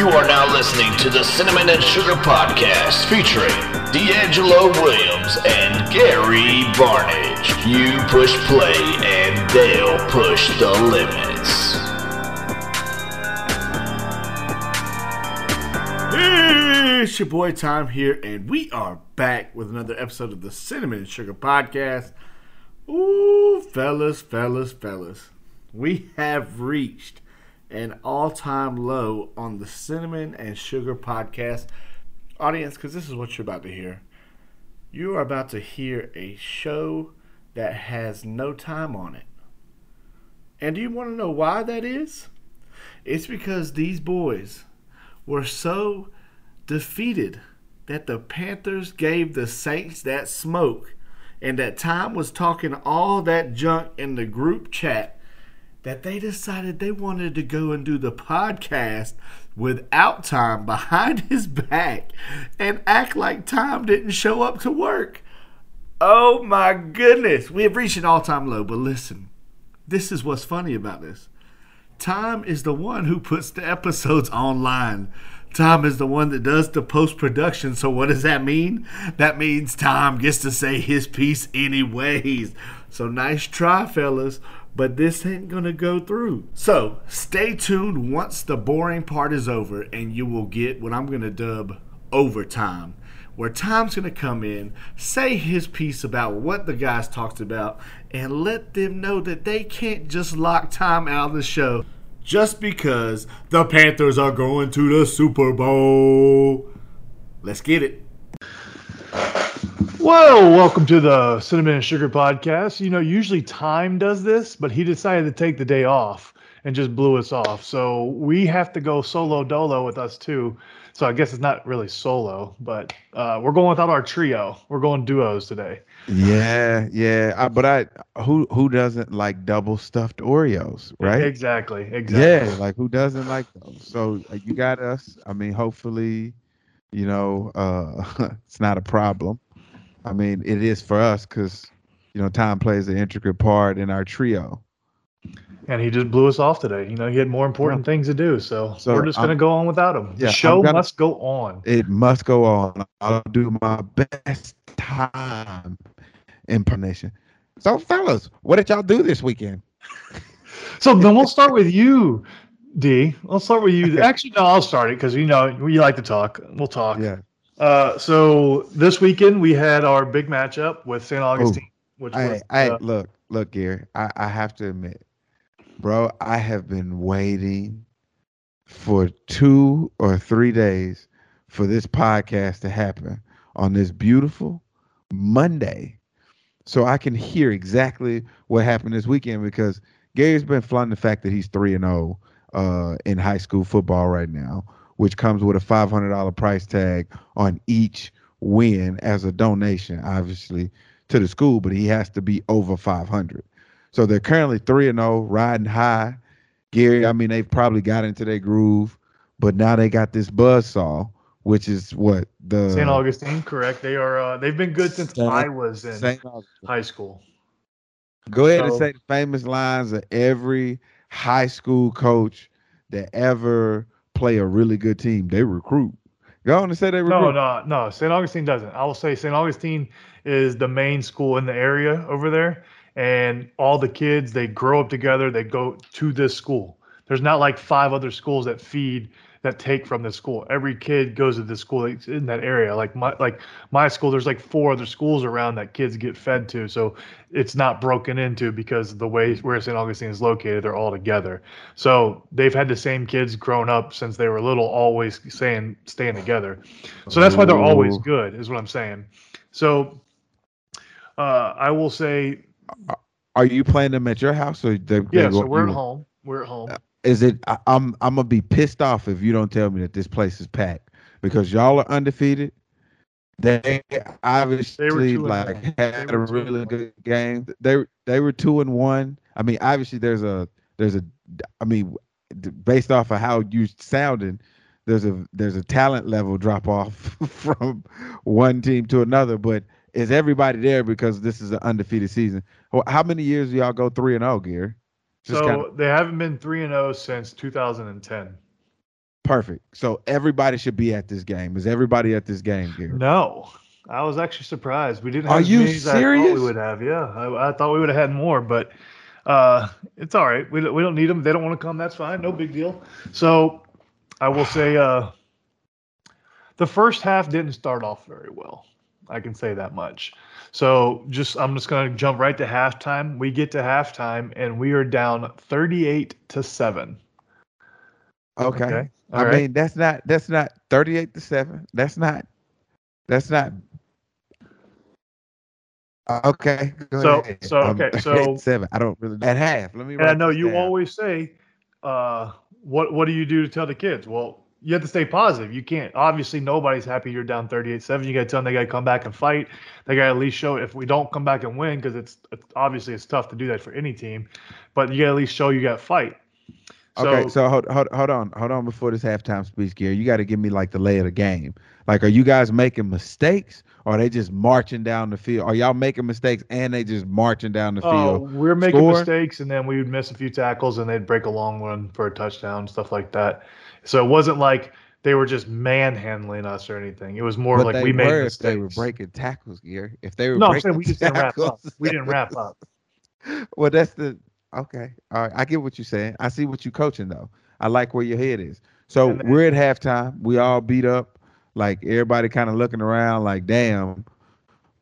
You are now listening to the Cinnamon and Sugar Podcast featuring DeAngelo Williams and Gary Barnage. You push play and they'll push the limits. It's your boy Tom here, and we are back with another episode of the Cinnamon and Sugar Podcast. Ooh, fellas, fellas, fellas. We have reached an all time low on the Cinnamon and Sugar Podcast audience because this is what you're about to hear. You are about to hear a show that has no time on it. And do you want to know why that is? It's because these boys were so defeated that the Panthers gave the Saints that smoke and that Tom was talking all that junk in the group chat that they decided they wanted to go and do the podcast without Tom behind his back and act like Tom didn't show up to work. Oh my goodness. We have reached an all time low, but listen, this is what's funny about this. Tom is the one who puts the episodes online. Tom is the one that does the post production. So, what does that mean? That means Tom gets to say his piece anyways. So, nice try, fellas but this ain't gonna go through. So stay tuned once the boring part is over, and you will get what I'm gonna dub overtime, where Tom's gonna come in, say his piece about what the guys talked about, and let them know that they can't just lock Tom out of the show just because the Panthers are going to the Super Bowl. Let's get it. Well, welcome to the Cinnamon and Sugar Podcast. You know, usually Time does this, but he decided to take the day off and just blew us off. So we have to go solo dolo with us too. So I guess it's not really solo, but uh, we're going without our trio. We're going duos today. Yeah, yeah. I, but I who who doesn't like double stuffed Oreos, right? Exactly. Exactly. Yeah, like who doesn't like those? So uh, you got us. I mean, hopefully, you know, uh, it's not a problem. I mean, it is for us because you know Tom plays an intricate part in our trio. And he just blew us off today. You know, he had more important yeah. things to do, so, so we're just going to go on without him. The show gonna, must go on. It must go on. I'll do my best time impersonation. So, fellas, what did y'all do this weekend? so then we'll start with you, D. Let's start with you. Actually, no, I'll start it because you know you like to talk. We'll talk. Yeah. Uh, so this weekend we had our big matchup with St. Augustine. Ooh, which I, was, I uh, look, look, Gary. I, I have to admit, bro, I have been waiting for two or three days for this podcast to happen on this beautiful Monday, so I can hear exactly what happened this weekend because Gary's been flaunting the fact that he's three and zero uh, in high school football right now which comes with a $500 price tag on each win as a donation, obviously, to the school, but he has to be over 500. So they're currently 3 and 0, riding high. Gary, I mean, they've probably got into their groove, but now they got this buzz saw, which is what the St. Augustine, correct? They are. Uh, they've been good since Saint, I was in high school. Go ahead so, and say the famous lines of every high school coach that ever play a really good team. They recruit. Go on and say they recruit. No, no, no. St. Augustine doesn't. I will say St. Augustine is the main school in the area over there, and all the kids they grow up together. They go to this school. There's not like five other schools that feed that take from this school. Every kid goes to this school in that area. Like my like my school, there's like four other schools around that kids get fed to. So it's not broken into because the way where St. Augustine is located, they're all together. So they've had the same kids grown up since they were little, always saying staying together. So that's why they're always good, is what I'm saying. So uh, I will say. Are you playing them at your house or they? Yeah, they so we're at home. We're at home. Is it I, am I'm gonna be pissed off if you don't tell me that this place is packed because y'all are undefeated. They obviously they like had a really good game. They they were two and one. I mean, obviously there's a there's a I mean, based off of how you sounding, there's a there's a talent level drop off from one team to another. But is everybody there because this is an undefeated season? How many years do y'all go three and zero, oh, Gear? So kinda... they haven't been three and zero oh since 2010. Perfect. So everybody should be at this game. Is everybody at this game, Gary? No, I was actually surprised. We didn't. Are Have as you many as I thought serious? we would have. Yeah, I, I thought we would have had more, but uh, it's all right. We don't, we don't need them. They don't want to come. That's fine. No big deal. So I will say, uh, the first half didn't start off very well. I can say that much. So just I'm just gonna jump right to halftime. We get to halftime and we are down 38 to seven. Okay. All I right. mean, that's not that's not 38 to 7. That's not that's not Okay. Go So- ahead. so, Um, okay, so- 7. I don't really at half. Let me And I know you down. always say, uh, "What what do you do to tell the kids?" Well, you have to stay positive. You can't. Obviously, nobody's happy you're down 38-7. You got to tell them they got to come back and fight. They got to at least show if we don't come back and win because it's, it's obviously it's tough to do that for any team, but you got to at least show you got fight. So, Okay, so hold, hold hold on, hold on before this halftime speech, Gary. You got to give me like the lay of the game. Like, are you guys making mistakes, or are they just marching down the field? Are y'all making mistakes and they just marching down the oh, field? we're making score. mistakes, and then we would miss a few tackles, and they'd break a long one for a touchdown, stuff like that. So it wasn't like they were just manhandling us or anything. It was more But like we made were if they were breaking tackles, Gary. If they were no, I'm breaking saying we just didn't wrap up. tackles, We didn't wrap up. Well, that's the okay. All right, I get what you're saying. I see what you're coaching though. I like where your head is. So then- we're at halftime. We all beat up. Like everybody kind of looking around, like, damn,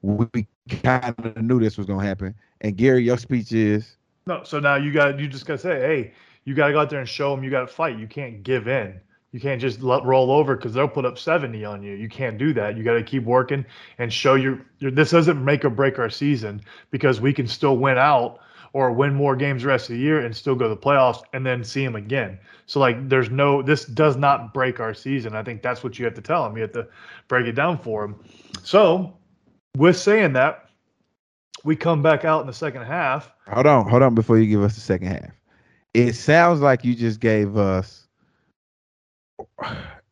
we kind of knew this was gonna happen. And Gary, your speech is No, so now you got you just gotta say, hey, you gotta go out there and show them you got to fight. You can't give in. You can't just let roll over because they'll put up seventy on you. You can't do that. You got to keep working and show your, your. This doesn't make or break our season because we can still win out or win more games the rest of the year and still go to the playoffs and then see them again. So like, there's no. This does not break our season. I think that's what you have to tell them. You have to break it down for them. So, with saying that, we come back out in the second half. hold on, hold on before you give us the second half. It sounds like you just gave us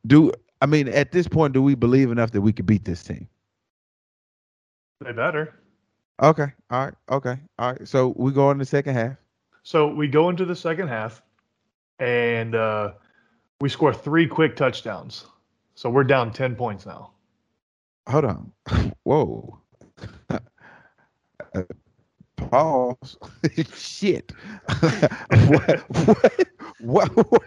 do I mean at this point do we believe enough that we could beat this team? They better. Okay, all right, okay, all right. So we go in the second half. So we go into the second half, and uh, we score three quick touchdowns. So we're down ten points now. Hold on. Whoa. Pause. Shit. what, what, what,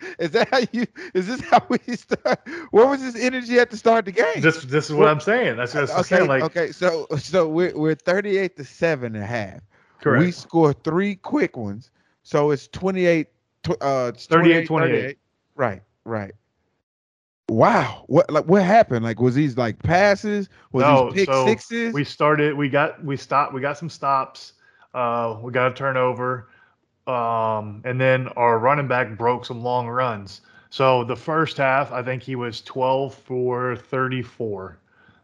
Is that how you? Is this how we start? What was this energy at the start of the game? This this is what I'm saying. That's what I'm okay, saying. Like okay. So so we're we're 38 to seven and a half. correct. We score three quick ones, so it's 28 uh it's 38 28 Right, right. Wow, what like what happened? Like, was these like passes? Was No, these pick so sixes? we started. We got we stopped. We got some stops. Uh, we got a turnover, um, and then our running back broke some long runs. So the first half, I think he was 12 for 34.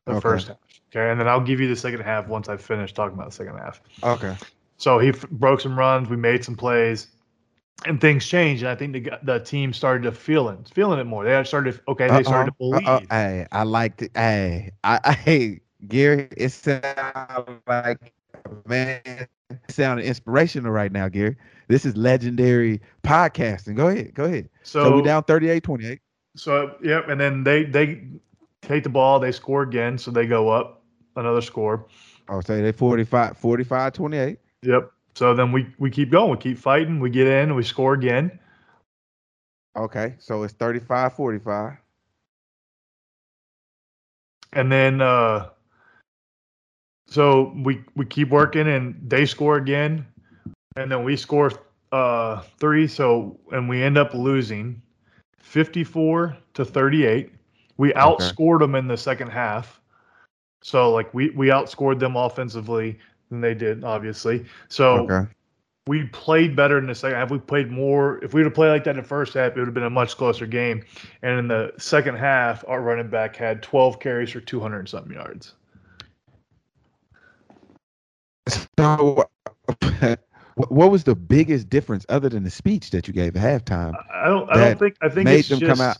The Okay. first half. Okay, and then I'll give you the second half once I finish talking about the second half. okay, So he f- broke some runs. We made some plays, and things changed. And I think the the team started to feel it, feeling it more. They had started. Okay, they started uh-uh, to uh-uh, believe. uh-oh, Hey, I like it. Hey, I, I, hey, Gary, it sounds like man, it sounded inspirational right now, Gary. This is legendary podcasting. Go ahead, go ahead. So, So, we down 38-28. So yep, and then they they take the ball. They score again, so they go up another score. I'll say they 45, 45, 28. Yep. So then we we keep going. We keep fighting. We get in. We score again. Okay, so it's 35, 45. and then uh so we we keep working and they score again and then we score uh three so and we end up losing 54 to 38 we Okay. outscored them in the second half so like we we outscored them offensively than they did obviously so Okay. we played better in the second half. We played more. If we would have played like that in the first half, it would have been a much closer game. And in the second half, our running back had 12 carries for 200 and something yards. So, what was the biggest difference other than the speech that you gave at halftime? I don't. I don't think. I think made it's them just, come out.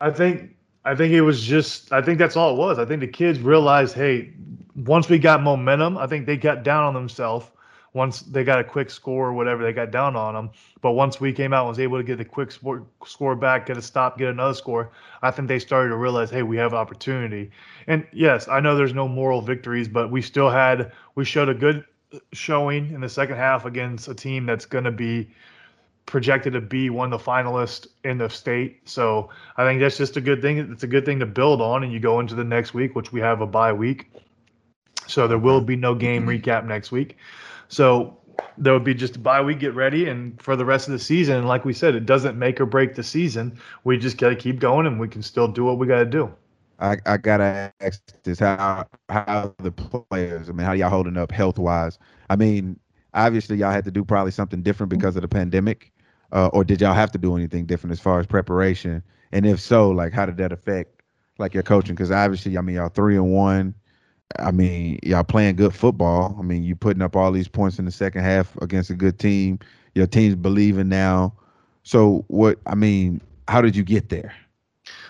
I think. I think it was just. I think that's all it was. I think the kids realized, hey, once we got momentum, I think they got down on themselves once they got a quick score or whatever, they got down on them. But once we came out and was able to get the quick score, back, get a stop, get another score, I think they started to realize, hey, we have opportunity. And yes, I know there's no moral victories, but we still had we showed a good showing in the second half against a team that's going to be projected to be one of the finalists in the state. So I think that's just a good thing. It's a good thing to build on, and you go into the next week, which we have a bye week. So there will be no game recap next week. So there would be just a bye week, get ready, and for the rest of the season. And like we said, it doesn't make or break the season. We just got to keep going, and we can still do what we got to do. I, I gotta ask this: how how the players? I mean, how y'all holding up health wise? I mean, obviously y'all had to do probably something different because of the pandemic, uh, or did y'all have to do anything different as far as preparation? And if so, like how did that affect like your coaching? Because obviously, I mean, y'all three and one. I mean, y'all playing good football. I mean, you putting up all these points in the second half against a good team. Your team's believing now. So what? I mean, how did you get there?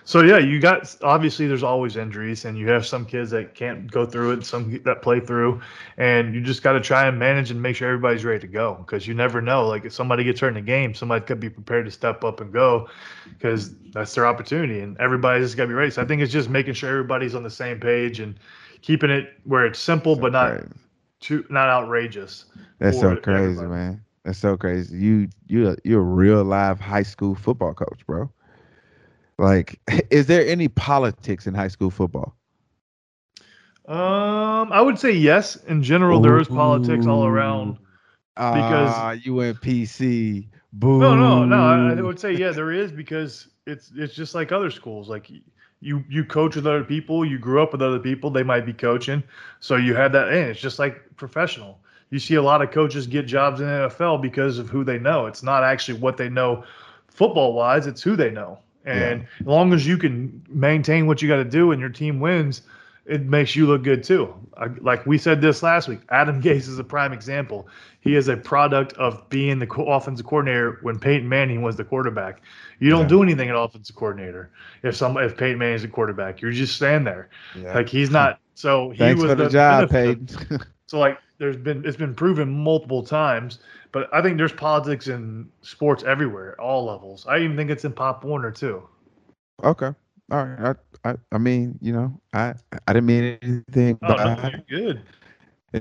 So yeah, you got obviously there's always injuries, and you have some kids that can't go through it, some that play through, and you just got to try and manage and make sure everybody's ready to go because you never know. Like if somebody gets hurt in the game, somebody could be prepared to step up and go because that's their opportunity, and everybody's just got to be ready. So I think it's just making sure everybody's on the same page and keeping it where it's simple So but not crazy. too not outrageous. That's so crazy, everybody. man. That's so crazy. You you you're a real live high school football coach, bro. Like, is there any politics in high school football? Um, I would say yes. In general, there is politics all around. Because- Ah, you went PC. Boo. No, no, no. I, I would say yeah, there is because it's it's just like other schools. Like you you coach with other people, you grew up with other people. They might be coaching, so you had that. And it's just like professional. You see a lot of coaches get jobs in the NFL because of who they know. It's not actually what they know football wise. It's who they know. And as long as you can maintain what you got to do and your team wins, it makes you look good too. Like we said this last week, Adam Gase is a prime example. He is a product of being the offensive coordinator when Peyton Manning was the quarterback. You don't Yeah. do anything at offensive coordinator if some if Peyton Manning's the quarterback. You're just stand there. Yeah. Like he's not. So he Thanks was for the, job, benefit- Peyton. so like there's been it's been proven multiple times, but I think there's politics in sports everywhere, at all levels. I even think it's in Pop Warner too. okay. All right. I, I I mean, you know, I I didn't mean anything. Oh no, good.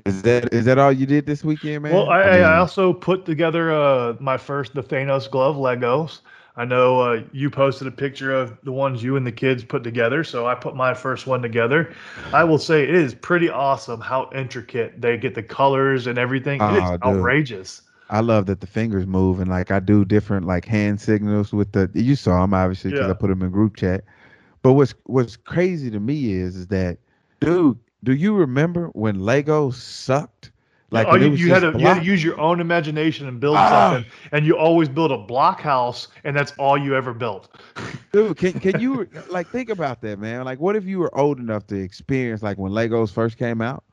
Is that is that all you did this weekend, man? Well, I, I, mean, I also put together uh, my first the Thanos glove Legos. I know uh, you posted a picture of the ones you and the kids put together, so I put my first one together. I will say it is pretty awesome how intricate they get the colors and everything. Oh, it's dude. outrageous. I love that the fingers move and like I do different like hand signals with the you saw them obviously because Yeah. I put them in group chat. But what's what's crazy to me is is that dude, do you remember when Lego sucked? Like oh, you, you had to just you had to use your own imagination and build Ah. something, and you always build a block house, and that's all you ever built. Dude, can can you like think about that, man? Like, what if you were old enough to experience like when Legos first came out,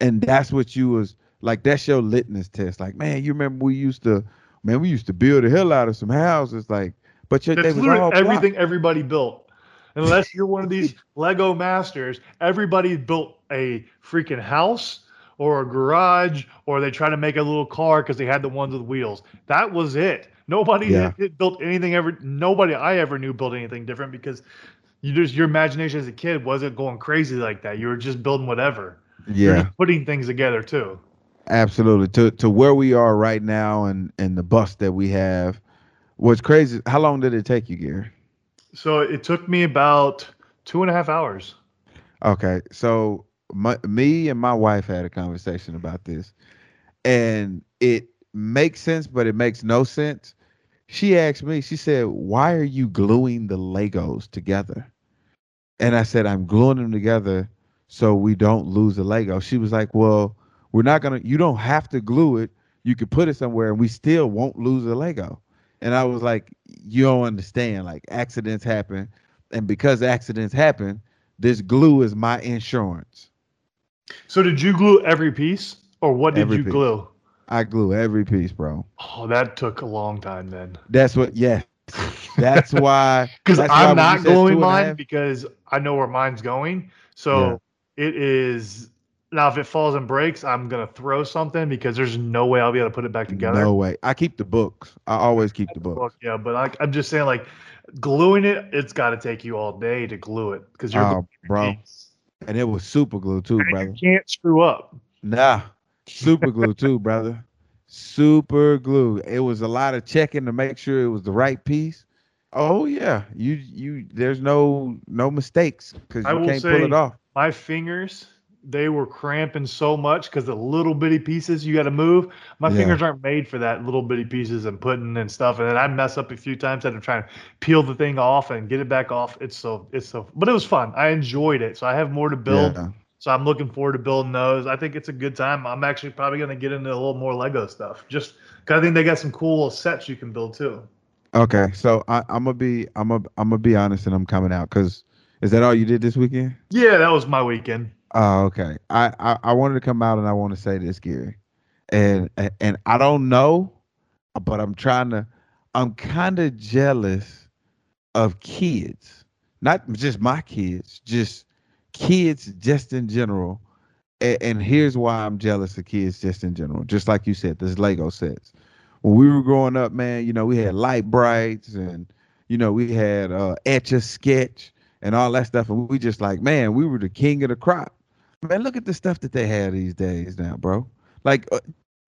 and that's what you was like? That's your litmus test. Like, man, you remember we used to, man, we used to build the hell out of some houses, like, but your, they That's was all literally block. everything everybody built. Unless you're one of these Lego masters, everybody built a freaking house or a garage, or they try to make a little car because they had the ones with wheels. That was it. Nobody Yeah. built anything ever. Nobody I ever knew built anything different because you just your imagination as a kid wasn't going crazy like that. You were just building whatever. Yeah, putting things together too. absolutely. To to where we are right now, and and the bus that we have, what's crazy? How long did it take you, Gary? So it took me about two and a half hours. Okay, so my, me and my wife had a conversation about this, and it makes sense, but it makes no sense. She asked me, she said, Why are you gluing the Legos together? And I said, I'm gluing them together so we don't lose the Lego. She was like, Well, we're not gonna, you don't have to glue it. You could put it somewhere and we still won't lose the Lego. And I was like, You don't understand. Like, accidents happen. And because accidents happen, this glue is my insurance. So did you glue every piece, or what did Every you piece. glue? I glue every piece, bro. Oh, that took a long time then. That's what. Yeah, that's why. Because I'm you not gluing mine half- because I know where mine's going. So it is Now, if it falls and breaks, I'm gonna throw something because there's no way I'll be able to put it back together. No way. I keep the books. I always keep the books. Book, yeah, but I, I'm just saying, like, gluing it, it's got to take you all day to glue it because you're Oh, bro. piece. And it was super glue too, And brother. you can't screw up. Nah, super glue too, brother. Super glue. It was a lot of checking to make sure it was the right piece. Oh yeah, you you. There's no no mistakes because you can't pull it off. My fingers, they were cramping so much because the little bitty pieces you got to move. My Yeah. fingers aren't made for that little bitty pieces and putting and stuff. And then I mess up a few times. I'm trying to peel the thing off and get it back off. It's so it's so, but it was fun. I enjoyed it. So I have more to build. Yeah. So I'm looking forward to building those. I think it's a good time. I'm actually probably going to get into a little more Lego stuff, just because I think they got some cool sets you can build too. Okay, so I, I'm gonna be I'm gonna I'm gonna be honest, and I'm coming out because is that all you did this weekend? Yeah, that was my weekend. Oh, okay. I, I I wanted to come out and I want to say this, Gary, and and- I don't know, but I'm trying to. I'm kind of jealous of kids, not just my kids, just kids just in general. And, and here's why I'm jealous of kids just in general. Just like you said, this Lego sets. When we were growing up, man, you know, we had Lite-Brites and you know we had uh, etch a sketch and all that stuff, and we just like, man, we were the king of the crop. Man, look at the stuff that they have these days now, bro. Like, uh,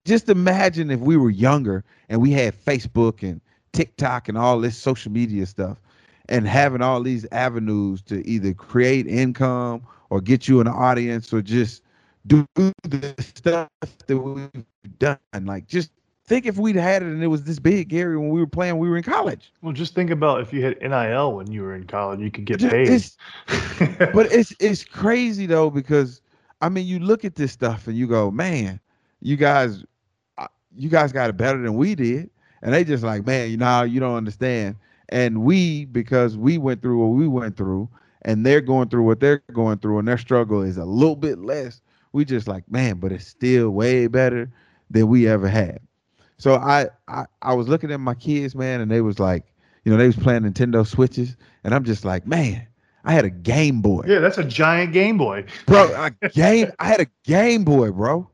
just imagine if we were younger and we had Facebook and TikTok and all this social media stuff, and having all these avenues to either create income or get you an audience or just do the stuff that we've done. Like, just think if we'd had it and it was this big, Gary, when we were playing, we were in college. Well, just think about if you had NIL when you were in college, you could get paid. It's, but it's it's crazy though because I mean you look at this stuff and you go, man, you guys, uh, you guys got it better than we did, and they just like, man, you know, you don't understand. And we, because we went through what we went through, and they're going through what they're going through, and their struggle is a little bit less. We just like, man, but it's still way better than we ever had. So I, I, I was looking at my kids, man, and they was like, you know, they was playing Nintendo Switches, and I'm just like, man, I had a Game Boy, yeah, that's a giant Game Boy. bro. A game, I had a Game Boy, bro,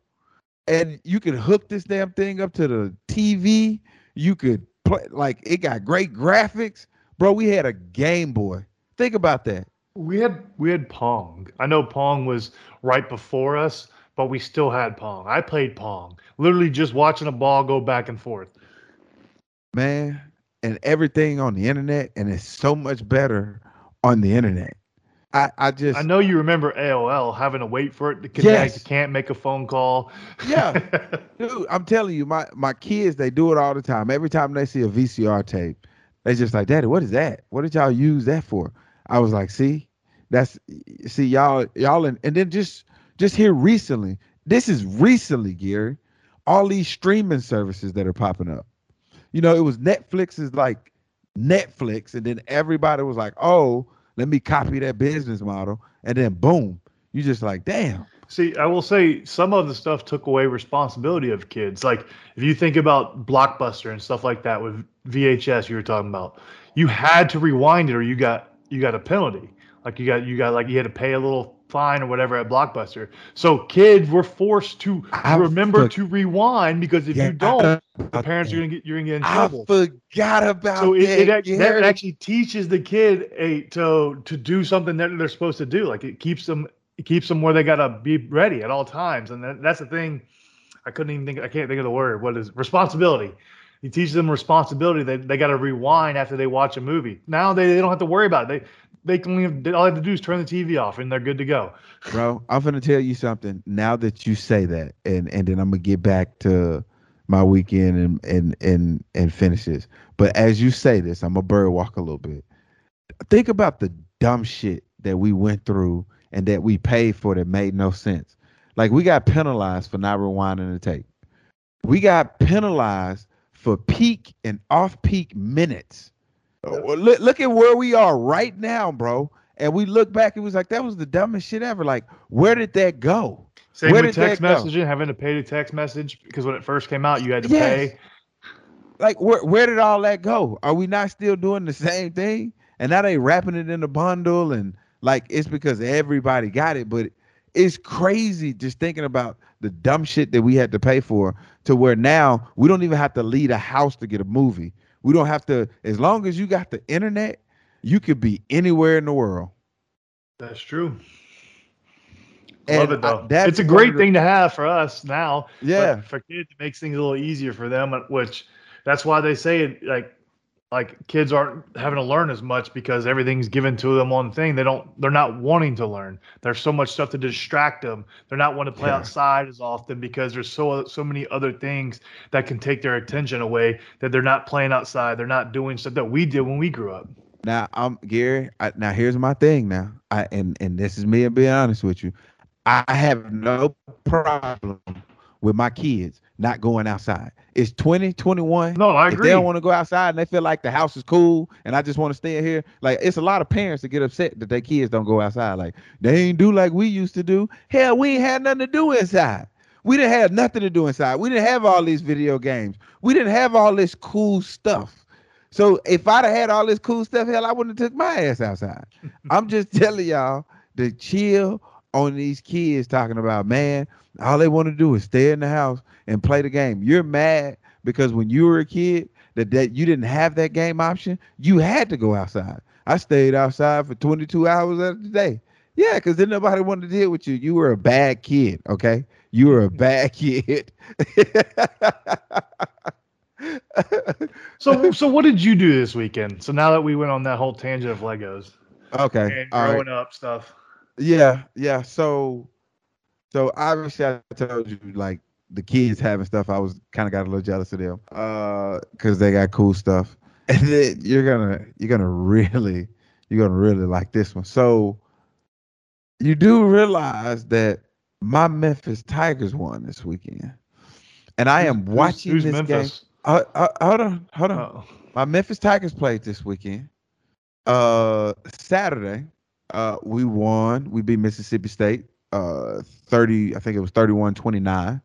and you could hook this damn thing up to the TV. You could play like it got great graphics, bro. We had a Game Boy. Think about that. We had we had Pong. I know Pong was right before us, but we still had Pong. I played Pong. Literally just watching a ball go back and forth. man, and everything on the internet, and it's so much better on the internet. I, I just, I know you remember AOL having to wait for it to connect. Yes. You can't make a phone call. Yeah. dude, I'm telling you, my my kids, they do it all the time. Every time they see a VCR tape, they just like, Daddy, what is that? What did y'all use that for? I was like, see, that's see y'all y'all and, and then just just here recently, this is recently, Gary, all these streaming services that are popping up. You know, it was Netflix is like Netflix, and then everybody was like, oh, let me copy that business model, and then boom, you just like, damn. See, I will say some of the stuff took away responsibility of kids. Like if you think about Blockbuster and stuff like that with VHS, you were talking about, you had to rewind it or you got you got a penalty. Like you got you got like you had to pay a little fine or whatever at Blockbuster. So kids were forced to I remember for- to rewind because if Yeah, you don't, the parents are gonna get you're gonna get in I trouble. forgot about So it, that. it, that actually teaches the kid a to to do something that they're supposed to do. Like it keeps them it keeps them where they gotta be ready at all times. And that, that's the thing. I couldn't even think. I can't think of the word. What is responsibility? He teaches them responsibility. They they got to rewind after they watch a movie. Now they, they don't have to worry about it. They can leave, all they have to do is turn the TV off and they're good to go. bro. I'm gonna tell you something. Now that you say that, and and then I'm gonna get back to my weekend and and and and finish this. But as you say this, I'm a bird walk a little bit. Think about the dumb shit that we went through and that we paid for that made no sense. Like we got penalized for not rewinding the tape. We got penalized for peak and off peak minutes. Look, look at where we are right now, bro. And we look back, it was like that was the dumbest shit ever. Like, where did that go? Same Where with text go? messaging, having to pay the text message because when it first came out, you had to Yes. pay. Like, where where did all that go? Are we not still doing the same thing? And now they wrapping it in a bundle, and like it's because everybody got it, but it's crazy just thinking about the dumb shit that we had to pay for to where now we don't even have to leave a house to get a movie. We don't have to, as long as you got the internet, you could be anywhere in the world. That's true. And Love it though. that's it's a great the- thing to have for us now. Yeah. for kids, it makes things a little easier for them. Which that's why they say it like like kids aren't having to learn as much because everything's given to them on thing. They don't. They're not wanting to learn. There's so much stuff to distract them. They're not wanting to play Yeah. outside as often because there's so so many other things that can take their attention away. That they're not playing outside. They're not doing stuff that we did when we grew up. Now I'm Gary. I, now here's my thing. Now I and and this is me being honest with you. I have no problem with my kids not going outside. It's 2021. No, I if agree. they don't want to go outside and they feel like the house is cool and I just want to stay in here, like it's a lot of parents that get upset that their kids don't go outside. Like they ain't do like we used to do. Hell, we ain't had nothing to do inside. We didn't have nothing to do inside. We didn't have all these video games. We didn't have all this cool stuff. So if I'd have had all this cool stuff, hell, I wouldn't have took my ass outside. I'm just telling y'all to chill on these kids talking about, man, all they want to do is stay in the house and play the game. You're mad because when you were a kid that, that you didn't have that game option, you had to go outside. I stayed outside for 22 hours of the day. Yeah, because then nobody wanted to deal with you. You were a bad kid, okay? You were a bad kid. So so what did you do this weekend? So now that we went on that whole tangent of Legos okay. and all right. growing up stuff. Yeah, yeah. So, so obviously, I told you like the kids having stuff. I was kind of got a little jealous of them, uh, because they got cool stuff. And then you're gonna you're gonna really you're gonna really like this one. So, you do realize that my Memphis Tigers won this weekend, and I am Who's- watching who's this game. Memphis? Uh, uh, hold on, hold on. Oh. My Memphis Tigers played this weekend. Uh Saturday, uh we won. We beat Mississippi State uh 30, I think it was 31-29.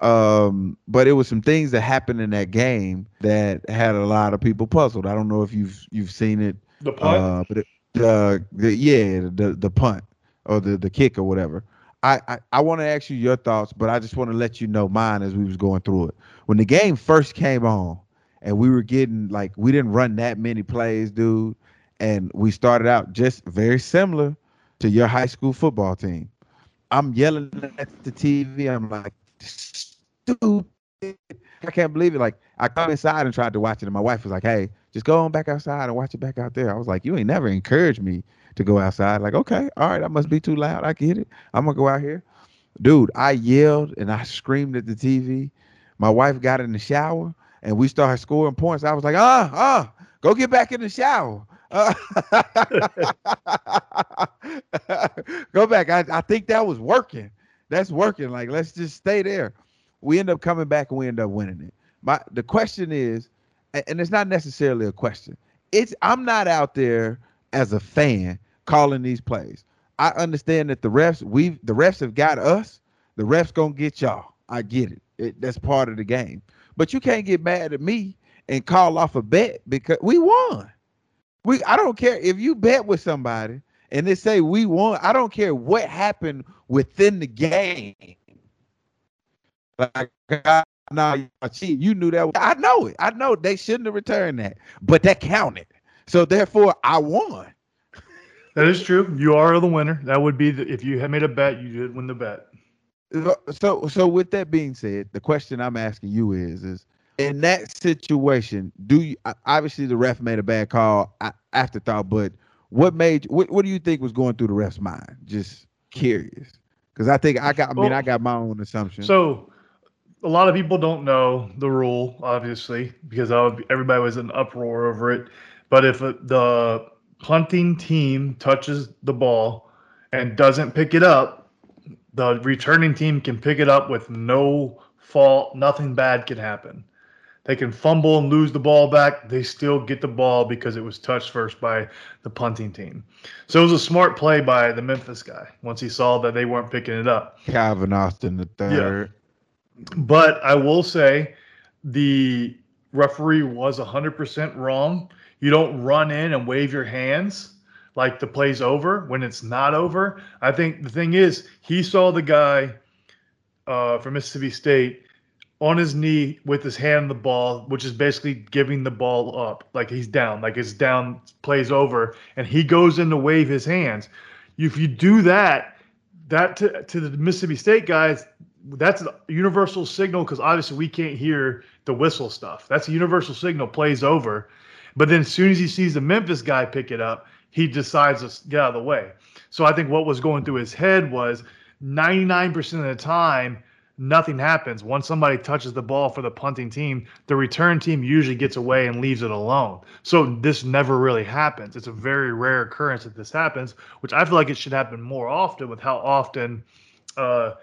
Um but it was some things that happened in that game that had a lot of people puzzled. I don't know if you've you've seen it The punt. uh, but it, the, the yeah, the the punt or the the kick or whatever. I I, I want to ask you your thoughts, but I just want to let you know mine as we was going through it. When the game first came on, and we were getting like we didn't run that many plays, dude, and we started out just very similar to your high school football team. I'm yelling at the TV. I'm like, stupid. I can't believe it. Like I come inside and tried to watch it, and my wife was like, "Hey, just go on back outside and watch it back out there." I was like, "You ain't never encouraged me to go outside." Like, okay, all right, I must be too loud. I get it. I'm gonna go out here, dude. I yelled and I screamed at the TV. My wife got in the shower and we started scoring points. I was like, "Ah, ah, go get back in the shower." Go back. I, I think that was working. That's working. Like, let's just stay there. We end up coming back and we end up winning it. My the question is, and it's not necessarily a question. It's I'm not out there as a fan calling these plays. I understand that the refs we the refs have got us. The refs gonna get y'all. I get it. it. That's part of the game. But you can't get mad at me and call off a bet because we won. We I don't care if you bet with somebody and they say we won. I don't care what happened within the game. Like I, nah, you cheat. You knew that. I know it. I know they shouldn't have returned that, but that counted. So therefore, I won. That is true. You are the winner. That would be the, if you had made a bet, you did win the bet. So so with that being said, the question I'm asking you is is in that situation, do you obviously the ref made a bad call afterthought, but what made what, what do you think was going through the ref's mind? Just curious. Because I think I got I mean Well, I got my own assumption. So, a lot of people don't know the rule, obviously, because of- everybody was in uproar over it. But if uh, the punting team touches the ball and doesn't pick it up, the returning team can pick it up with no fault. Nothing bad can happen. They can fumble and lose the ball back. They still get the ball because it was touched first by the punting team. So it was a smart play by the Memphis guy once he saw that they weren't picking it up. Calvin Austin the third. Yeah. But I will say the referee was 100% wrong. You don't run in and wave your hands like the play's over when it's not over. I think the thing is, he saw the guy uh, from Mississippi State on his knee with his hand on the ball, which is basically giving the ball up, like he's down, like it's down, plays over, and he goes in to wave his hands. If you do that, that to, to the Mississippi State guys, that's a universal signal because obviously we can't hear the whistle stuff. That's a universal signal, plays over. But then as soon as he sees the Memphis guy pick it up, he decides to get out of the way. So I think what was going through his head was 99% of the time, nothing happens. Once somebody touches the ball for the punting team, the return team usually gets away and leaves it alone. So this never really happens. It's a very rare occurrence that this happens, which I feel like it should happen more often with how often uh,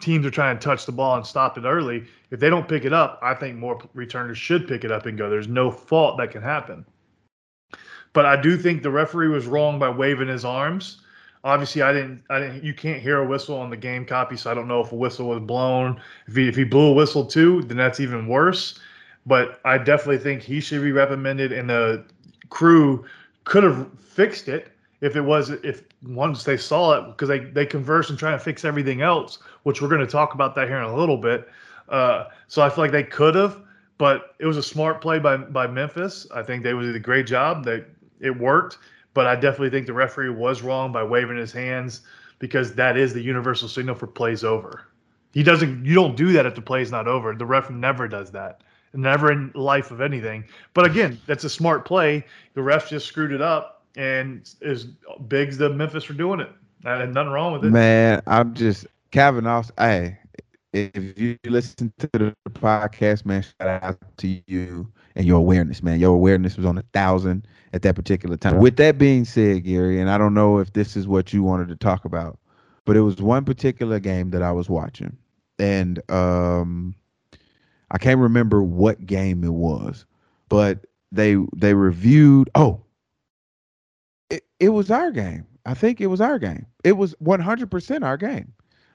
teams are trying to touch the ball and stop it early. If they don't pick it up, I think more returners should pick it up and go. There's no fault that can happen. But I do think the referee was wrong by waving his arms obviously I didn't I didn't you can't hear a whistle on the game copy, so I don't know if a whistle was blown. If he if he blew a whistle too, then that's even worse. But I definitely think he should be reprimanded, and the crew could have fixed it if it was if once they saw it because they they converse and try to fix everything else, which we're going to talk about that here in a little bit. Uh, so I feel like they could have, but it was a smart play by by Memphis. I think they did a great job. They it worked but I definitely think the referee was wrong by waving his hands because that is the universal signal for plays over. He doesn't. You don't do that if the play's not over. The ref never does that. Never in life of anything. But again, that's a smart play. The ref just screwed it up, and is Biggs the Memphis for doing it. And nothing wrong with it. Man, I'm just Kavanaugh. Hey, if you listen to the podcast, man, shout out to you and your awareness, man. Your awareness was on a thousand at that particular time. With that being said, Gary, and I don't know if this is what you wanted to talk about, but it was one particular game that I was watching, and um, I can't remember what game it was, but they they reviewed. Oh, it, it was our game. I think it was our game. It was 100% our game.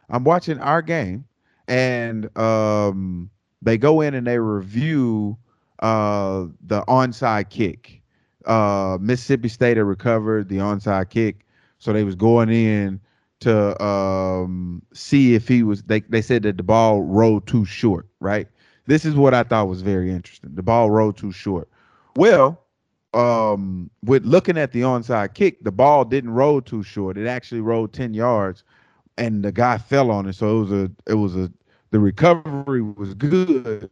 I'm watching our game, and um, they go in and they review uh, the onside kick. Uh, Mississippi State had recovered the onside kick, so they was going in to um, see if he was. They they said that the ball rolled too short. Right. This is what I thought was very interesting. The ball rolled too short. Well, um, with looking at the onside kick, the ball didn't roll too short. It actually rolled ten yards, and the guy fell on it. So it was a it was a the recovery was good,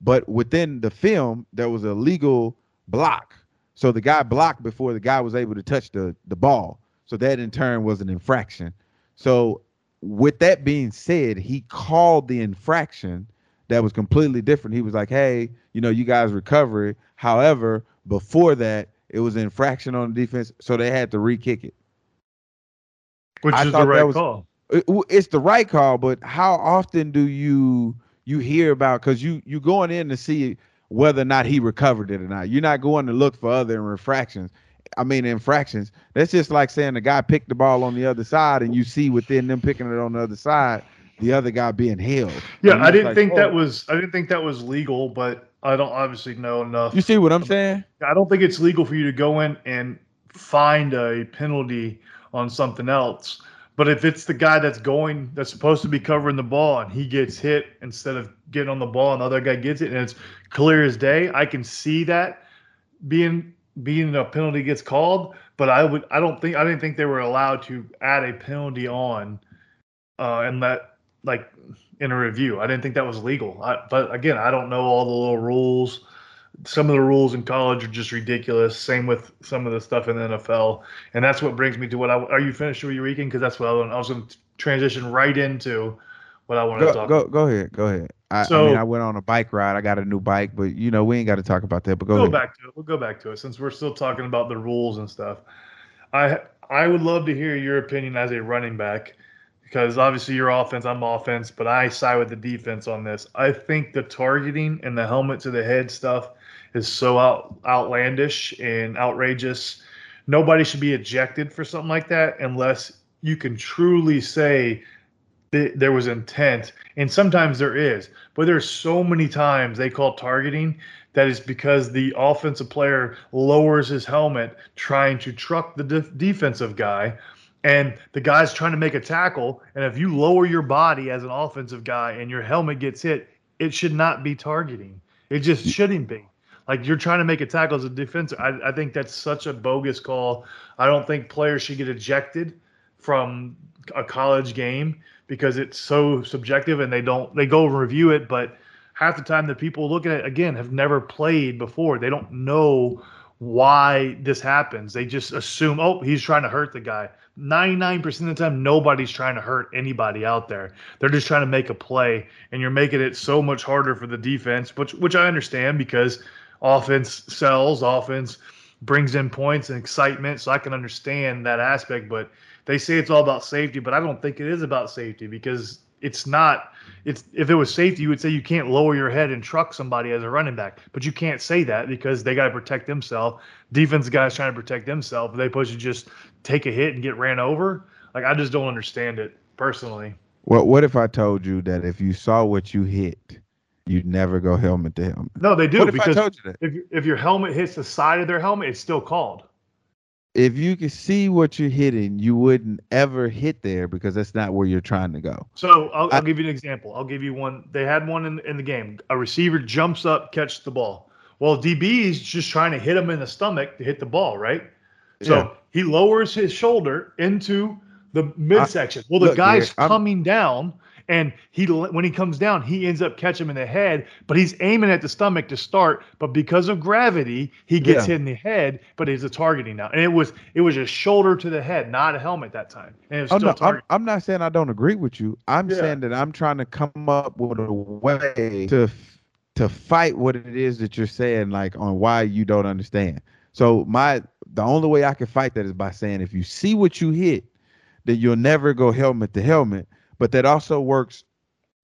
but within the film, there was a legal block. So the guy blocked before the guy was able to touch the, the ball. So that in turn was an infraction. So with that being said, he called the infraction that was completely different. He was like, hey, you know, you guys recover it. However, before that, it was an infraction on the defense, so they had to re-kick it. Which I is the right was, call. It, it's the right call, but how often do you you hear about because you you going in to see whether or not he recovered it or not. You're not going to look for other infractions. I mean infractions. That's just like saying the guy picked the ball on the other side and you see within them picking it on the other side, the other guy being held. Yeah, I didn't like, think oh. that was I didn't think that was legal, but I don't obviously know enough. You see what I'm saying? I don't think it's legal for you to go in and find a penalty on something else but if it's the guy that's going, that's supposed to be covering the ball, and he gets hit instead of getting on the ball, and the other guy gets it, and it's clear as day, I can see that being being a penalty gets called. But I would, I don't think, I didn't think they were allowed to add a penalty on, uh, and that like in a review. I didn't think that was legal. I, but again, I don't know all the little rules some of the rules in college are just ridiculous. Same with some of the stuff in the NFL, and that's what brings me to what I are you finished with your weekend? Because that's what I, I was going to transition right into what I want to talk. Go about. go ahead, go ahead. I, so, I mean, I went on a bike ride. I got a new bike, but you know we ain't got to talk about that. But go, go back to it. We'll go back to it since we're still talking about the rules and stuff. I I would love to hear your opinion as a running back because obviously you're offense, I'm offense, but I side with the defense on this. I think the targeting and the helmet to the head stuff is so out, outlandish and outrageous. Nobody should be ejected for something like that unless you can truly say th- there was intent, and sometimes there is, but there's so many times they call targeting that is because the offensive player lowers his helmet trying to truck the def- defensive guy and the guy's trying to make a tackle and if you lower your body as an offensive guy and your helmet gets hit it should not be targeting it just shouldn't be like you're trying to make a tackle as a defensive I, I think that's such a bogus call. I don't think players should get ejected from a college game because it's so subjective and they don't they go and review it but half the time the people looking at it again have never played before. They don't know why this happens. They just assume oh he's trying to hurt the guy. 99% of the time nobody's trying to hurt anybody out there. They're just trying to make a play and you're making it so much harder for the defense which which i understand because offense sells offense brings in points and excitement so i can understand that aspect but they say it's all about safety but i don't think it is about safety because it's not it's if it was safety you would say you can't lower your head and truck somebody as a running back but you can't say that because they got to protect themselves. Defense guys trying to protect themselves they supposed to just take a hit and get ran over? Like i just don't understand it personally. Well, what if I told you that if you saw what you hit, you'd never go helmet to helmet? no they do what if I because told you that? if, if your helmet hits the side of their helmet it's still called If you could see what you're hitting, you wouldn't ever hit there because that's not where you're trying to go. So I'll, I- I'll give you an example. I'll give you one. They had one in, in the game. A receiver jumps up, catches the ball. Well, DB is just trying to hit him in the stomach to hit the ball, right? So Yeah. he lowers his shoulder into the midsection. Well, the look, guy's Derek, I'm- coming down, and he when he comes down, he ends up catching him in the head. But he's aiming at the stomach to start. But because of gravity, he gets Yeah. hit in the head. But it's a targeting now, and it was it was a shoulder to the head, not a helmet that time. And it was Oh still no, I'm, targeting. I'm not saying I don't agree with you. I'm Yeah. saying that I'm trying to come up with a way to to fight what it is that you're saying, like on why you don't understand. So my the only way I can fight that is by saying if you see what you hit, then you'll never go helmet to helmet. But that also works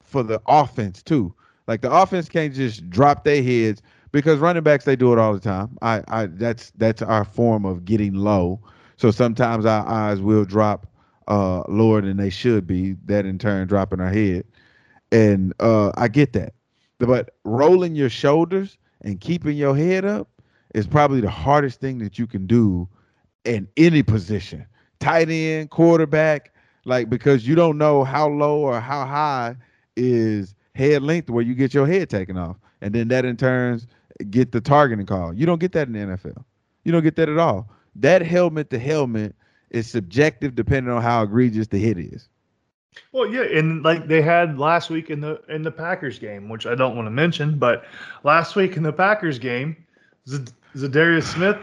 for the offense too. Like the offense can't just drop their heads because running backs they do it all the time. I, I that's that's our form of getting low. So sometimes our eyes will drop uh lower than they should be. That in turn dropping our head. And uh I get that. But rolling your shoulders and keeping your head up is probably the hardest thing that you can do in any position. Tight end, quarterback, like because you don't know how low or how high is head length where you get your head taken off. And then that in turns eh, get the targeting call. You don't get that in the NFL. You don't get that at all. That helmet to helmet is subjective depending on how egregious the hit is. Well, yeah, and like they had last week in the in the Packers game, which I don't want to mention, but last week in the Packers game, Z- Za'Darius Smith,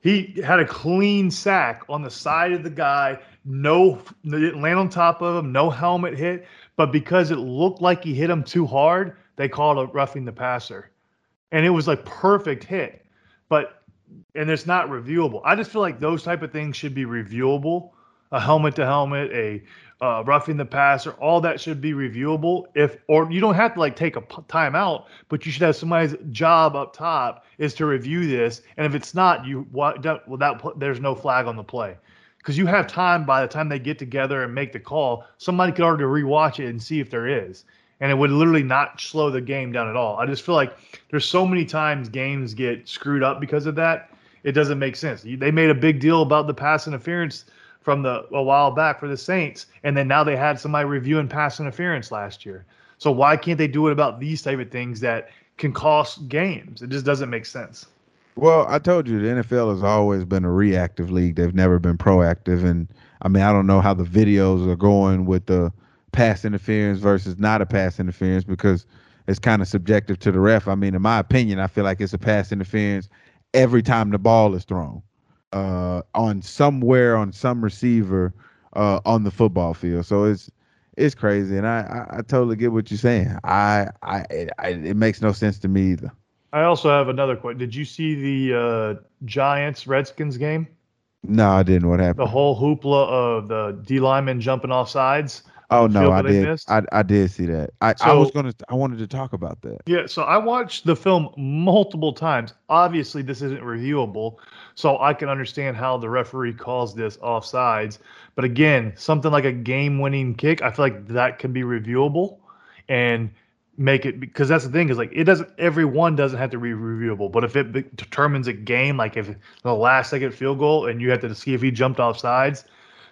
he had a clean sack on the side of the guy. No, didn't land on top of him. No helmet hit, but because it looked like he hit him too hard, they called it roughing the passer, and it was like perfect hit, but and it's not reviewable. I just feel like those type of things should be reviewable. A helmet to helmet, a uh, roughing the passer, all that should be reviewable. If or you don't have to like take a p- timeout, but you should have somebody's job up top is to review this. And if it's not, you what well that there's no flag on the play because you have time by the time they get together and make the call. Somebody could already rewatch it and see if there is, and it would literally not slow the game down at all. I just feel like there's so many times games get screwed up because of that. It doesn't make sense. They made a big deal about the pass interference from the a while back for the Saints, and then now they had somebody reviewing pass interference last year. So why can't they do it about these type of things that can cost games? It just doesn't make sense. Well, I told you the NFL has always been a reactive league. They've never been proactive. And I mean, I don't know how the videos are going with the pass interference versus not a pass interference because it's kind of subjective to the ref. I mean, in my opinion, I feel like it's a pass interference every time the ball is thrown uh, on somewhere on some receiver uh, on the football field. So it's it's crazy, and I, I, I totally get what you're saying. I, I, it, I it makes no sense to me either. I also have another question. Did you see the uh, Giants Redskins game? No, I didn't. What happened? The whole hoopla of the D lineman jumping off sides. Oh no, I did. I I did see that. I, I was gonna. I wanted to talk about that. Yeah, so I watched the film multiple times. Obviously, this isn't reviewable, so I can understand how the referee calls this offsides. But again, something like a game-winning kick, I feel like that can be reviewable and make it because that's the thing is like it doesn't every one doesn't have to be reviewable. But if it be- determines a game, like if the last second field goal and you have to see if he jumped off sides,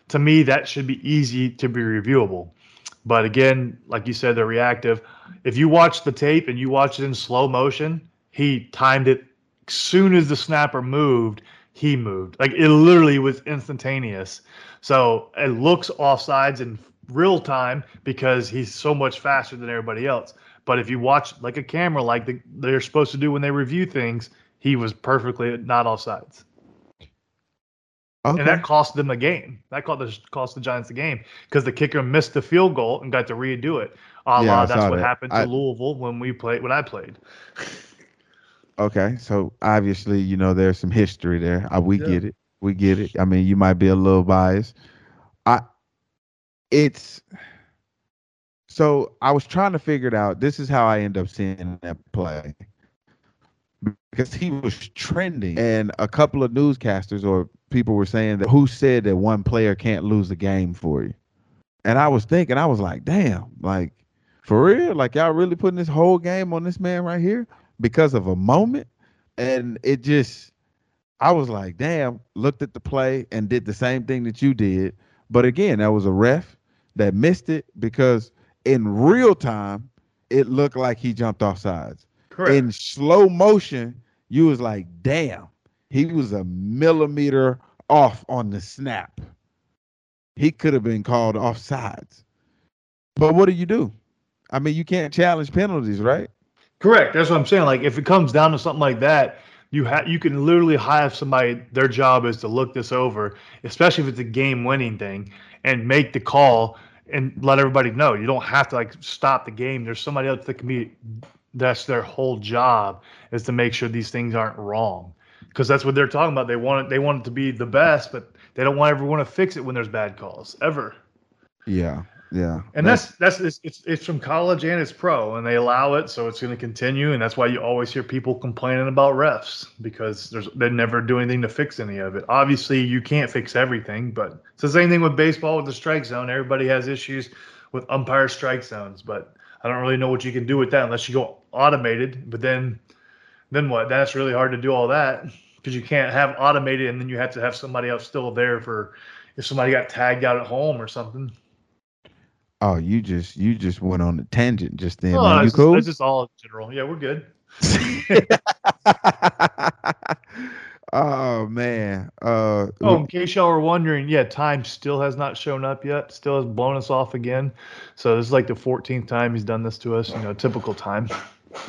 to me that should be easy to be reviewable. But again, like you said, they're reactive. If you watch the tape and you watch it in slow motion, he timed it soon as the snapper moved, he moved. Like it literally was instantaneous. So it looks offsides in real time because he's so much faster than everybody else. But if you watch like a camera, like the, they're supposed to do when they review things, he was perfectly not offsides. Okay. And that cost them a game. That cost the, cost the Giants the game because the kicker missed the field goal and got to redo it. A Yeah, la that's what that. happened to I- Louisville when we played when I played. Okay, so obviously, you know, there's some history there. Uh, we Yeah. get it. We get it. I mean, you might be a little biased. I it's so I was trying to figure it out. This is how I end up seeing that play. Because he was trending and a couple of newscasters or people were saying that who said that one player can't lose a game for you. And I was thinking, I was like, damn, like for real? Like y'all really putting this whole game on this man right here? because of a moment. And it just, I was like, damn, looked at the play and did the same thing that you did. But again, that was a ref that missed it because in real time, it looked like he jumped off sides. In slow motion, you was like, damn, he was a millimeter off on the snap. He could have been called off sides. But what do you do? I mean, you can't challenge penalties, right? Correct. That's what I'm saying. Like if it comes down to something like that, you have you can literally have somebody. Their job is to look this over, especially if it's a game-winning thing, and make the call and let everybody know. You don't have to like stop the game. There's somebody else that can be. That's their whole job is to make sure these things aren't wrong, because that's what they're talking about. They want it. They want it to be the best, but they don't want everyone to fix it when there's bad calls ever. Yeah, yeah. And that's that's it's, it's it's from college and it's pro, and they allow it, so it's going to continue, and that's why you always hear people complaining about refs because there's they never do anything to fix any of it. Obviously, you can't fix everything, but it's the same thing with baseball with the strike zone. Everybody has issues with umpire strike zones, but I don't really know what you can do with that unless you go automated. But then, then what? That's really hard to do all that because you can't have automated, and then you have to have somebody else still there for if somebody got tagged out at home or something. Oh, you just you just went on a tangent just then. Oh, man. You it's, cool? It's just all in general. Yeah, we're good. oh man. Uh Oh, in case y'all were wondering, yeah, time still has not shown up yet. Still has blown us off again. So this is like the 14th time he's done this to us. You know, typical time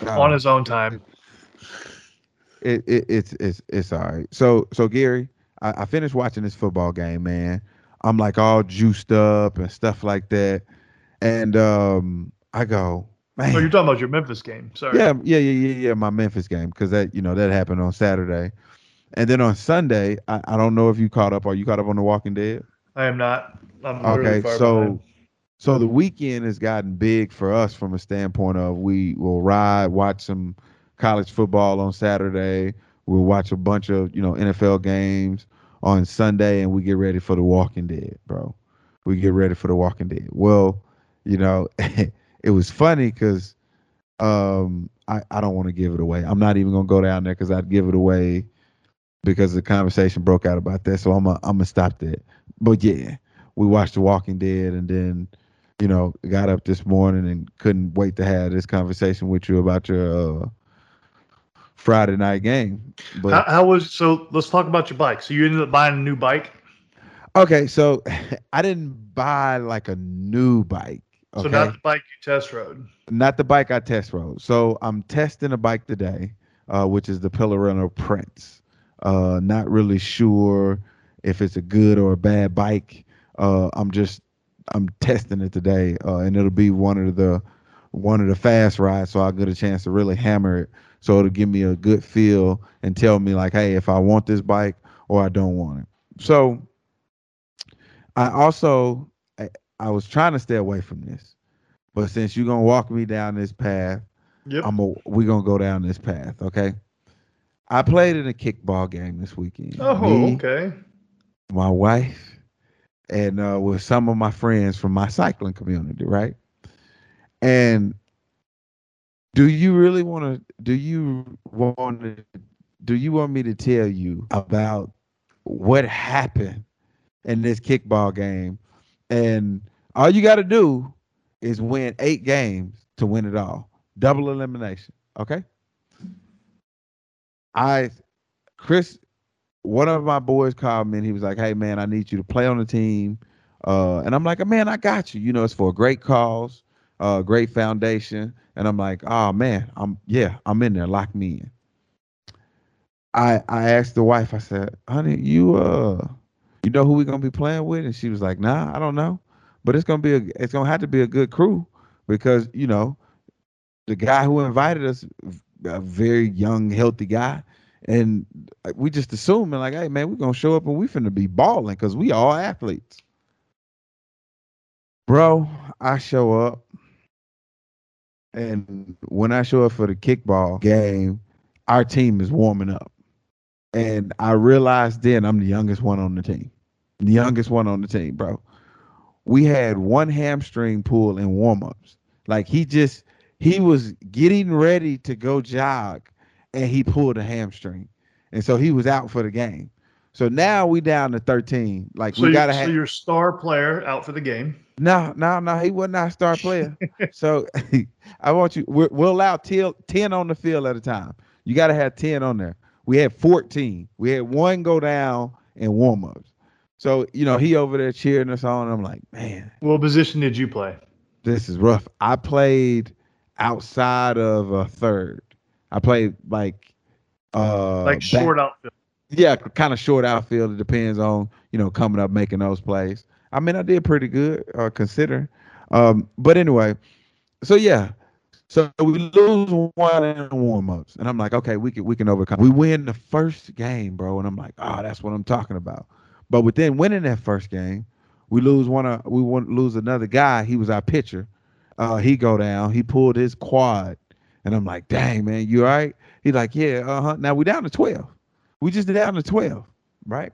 oh, on his own time. it, it it's it's it's all right. So so Gary, I, I finished watching this football game, man. I'm like all juiced up and stuff like that. And um I go, man. Oh, you're talking about your Memphis game. Sorry. Yeah, yeah, yeah, yeah, yeah. My Memphis game because that you know that happened on Saturday, and then on Sunday, I, I don't know if you caught up. Are you caught up on The Walking Dead? I am not. I'm Okay, far so behind. so the weekend has gotten big for us from a standpoint of we will ride, watch some college football on Saturday. We'll watch a bunch of you know NFL games on Sunday, and we get ready for The Walking Dead, bro. We get ready for The Walking Dead. Well, you know, it was funny because um, I I don't want to give it away. I'm not even gonna go down there because I'd give it away because the conversation broke out about that. So I'm a, I'm gonna stop that. But yeah, we watched The Walking Dead, and then you know got up this morning and couldn't wait to have this conversation with you about your uh, Friday night game. But How, how was so? Let's talk about your bike. So you ended up buying a new bike. okay, so I didn't buy like a new bike. Okay, So not the bike you test rode. not the bike I test rode. So I'm testing a bike today, uh, which is the Pinarello Prince. Uh, not really sure if it's a good or a bad bike. Uh, I'm just I'm testing it today, uh, and it'll be one of the one of the fast rides, so I'll get a chance to really hammer it. So it'll give me a good feel and tell me like, hey, if I want this bike or I don't want it. So I also I was trying to stay away from this, but since you're gonna walk me down this path, Yep. I'm a, we gonna go down this path, okay? I played in a kickball game this weekend. oh, Me, okay. my wife, and uh, with some of my friends from my cycling community, right? And do you really want to? Do you want to? Do you want me to tell you about what happened in this kickball game? And all you got to do is win eight games to win it all. Double elimination. Okay. I, Chris, one of my boys called me and he was like, "Hey man, I need you to play on the team." Uh, and I'm like, "Man, I got you. You know, it's for a great cause, uh, great foundation." And I'm like, "Oh man, I'm yeah, I'm in there. Lock me in." I I asked the wife. I said, "Honey, you uh, you know who we gonna be playing with?" And she was like, "Nah, I don't know, but it's gonna be a it's gonna have to be a good crew because you know the guy who invited us, a very young, healthy guy." And uh, we just assuming like, hey man, we're gonna show up and we finna be balling because we all athletes. Bro, I show up, and when I show up for the kickball game, our team is warming up, and I realized then I'm the youngest one on the team, the youngest one on the team, bro. We had one hamstring pull in warmups, like he just he was getting ready to go jog and he pulled a hamstring, and so he was out for the game. So now we down to thirteen. Like So, we gotta so have your star player out for the game. no, no, no. He wasn't our star player. so I want you. We're, we'll allow till, ten on the field at a time. You got to have ten on there. We had fourteen. We had one go down in warm ups. So you know he over there cheering us on. I'm like, man, What position did you play? this is rough. I played outside of a third. I played like uh Like back- short outfield. yeah, kind of short outfield. It depends on you know coming up making those plays. I mean, I did pretty good uh, considering. Um, but anyway, so yeah, so we lose one in warm ups, and I'm like, okay, we can we can overcome. We win the first game, bro, and I'm like, oh, that's what I'm talking about. But within winning that first game, we lose one. Uh, we want lose another guy. He was our pitcher. Uh, he go down. He pulled his quad, and I'm like, dang man, you all right? He's like, yeah, uh huh. Now we down to twelve. We just down to 12, right?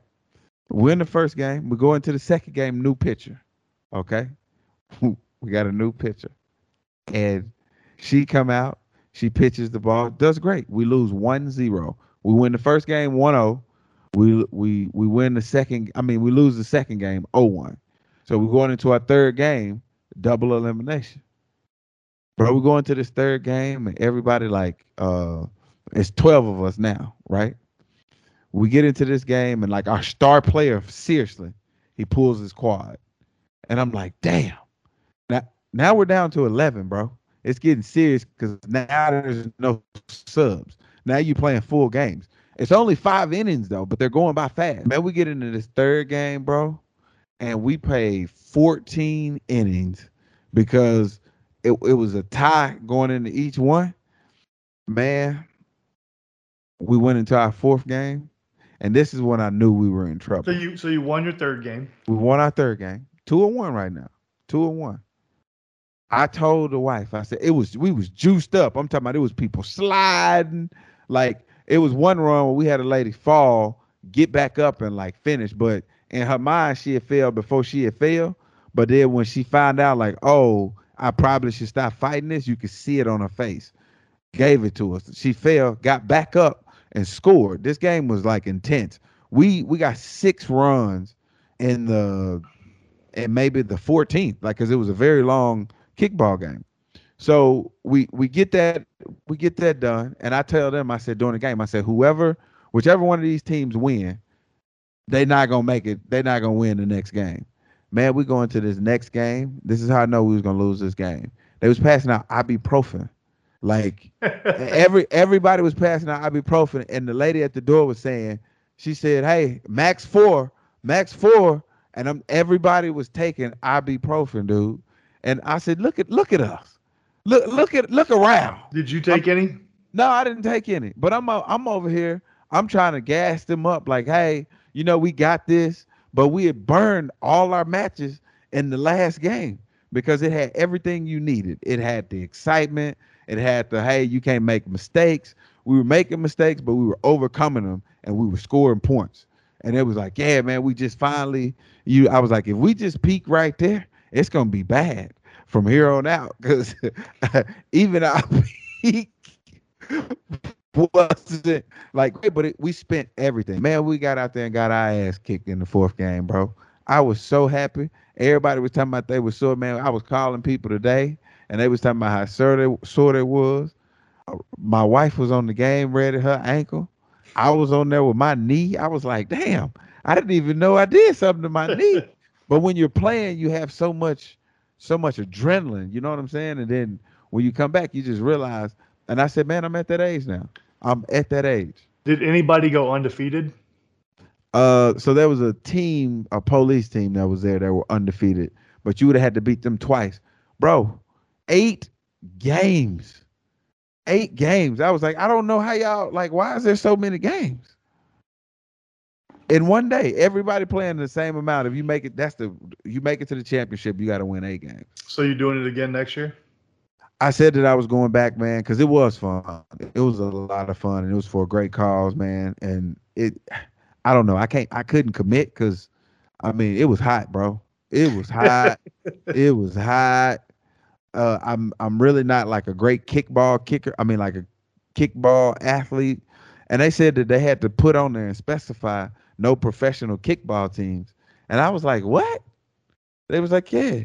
We win the first game. We go into the second game, new pitcher. Okay. We got a new pitcher. And she come out, she pitches the ball, does great. We lose 1-0. We win the first game 1-0. We we we win the second, I mean, we lose the second game 0-1. So we're going into our third game, double elimination. Bro, we're going to this third game and everybody like uh it's 12 of us now, right? we get into this game and like our star player seriously he pulls his quad and i'm like damn now now we're down to 11 bro it's getting serious because now there's no subs now you're playing full games it's only five innings though but they're going by fast man we get into this third game bro and we played 14 innings because it, it was a tie going into each one man we went into our fourth game and this is when I knew we were in trouble. So you so you won your third game. we won our third game, two and one right now, two and one. I told the wife, I said it was we was juiced up. I'm talking about it was people sliding, like it was one run where we had a lady fall, get back up and like finish, but in her mind she had failed before she had failed. But then when she found out, like, oh, I probably should stop fighting this, you could see it on her face. Gave it to us. She fell, got back up, and scored. This game was like intense. We we got six runs in the and maybe the 14th, like because it was a very long kickball game. So we we get that we get that done, and I tell them I said during the game I said whoever whichever one of these teams win, they not gonna make it. They're not gonna win the next game. Man, we go into this next game. This is how I know we was gonna lose this game. They was passing out ibuprofen, like every everybody was passing out ibuprofen, and the lady at the door was saying, she said, "Hey, max four, max four, and I'm everybody was taking ibuprofen, dude. And I said, look at look at us, look look at look around. Did you take any? No, I didn't take any, but I'm o- I'm over here. I'm trying to gas them up, like, hey, you know, we got this. But we had burned all our matches in the last game because it had everything you needed. It had the excitement. It had the hey, you can't make mistakes. We were making mistakes, but we were overcoming them and we were scoring points. And it was like, yeah, man, we just finally you. I was like, if we just peak right there, it's gonna be bad from here on out because even our peak wasn't like but it, we spent everything. Man, we got out there and got our ass kicked in the fourth game, bro. I was so happy. Everybody was talking about they were sore, man. I was calling people today, and they was talking about how sore they, sore they was. My wife was on the game, ready her ankle. I was on there with my knee. I was like, damn, I didn't even know I did something to my knee. But when you're playing, you have so much, so much adrenaline. You know what I'm saying? And then when you come back, you just realize. And I said, man, I'm at that age now. I'm at that age. Did anybody go undefeated? Uh, so there was a team, a police team that was there that were undefeated, but you would have had to beat them twice, bro. Eight games, eight games. I was like, I don't know how y'all like. Why is there so many games in one day? Everybody playing the same amount. If you make it, that's the you make it to the championship. You got to win a game. So you're doing it again next year? I said that I was going back, man, because it was fun. It was a lot of fun, and it was for a great cause, man. And it, I don't know, I can't, I couldn't commit because, I mean, it was hot, bro. It was hot. it was hot. Uh, I'm, I'm really not like a great kickball kicker. I mean, like a kickball athlete. And they said that they had to put on there and specify no professional kickball teams. And I was like, what? They was like, yeah,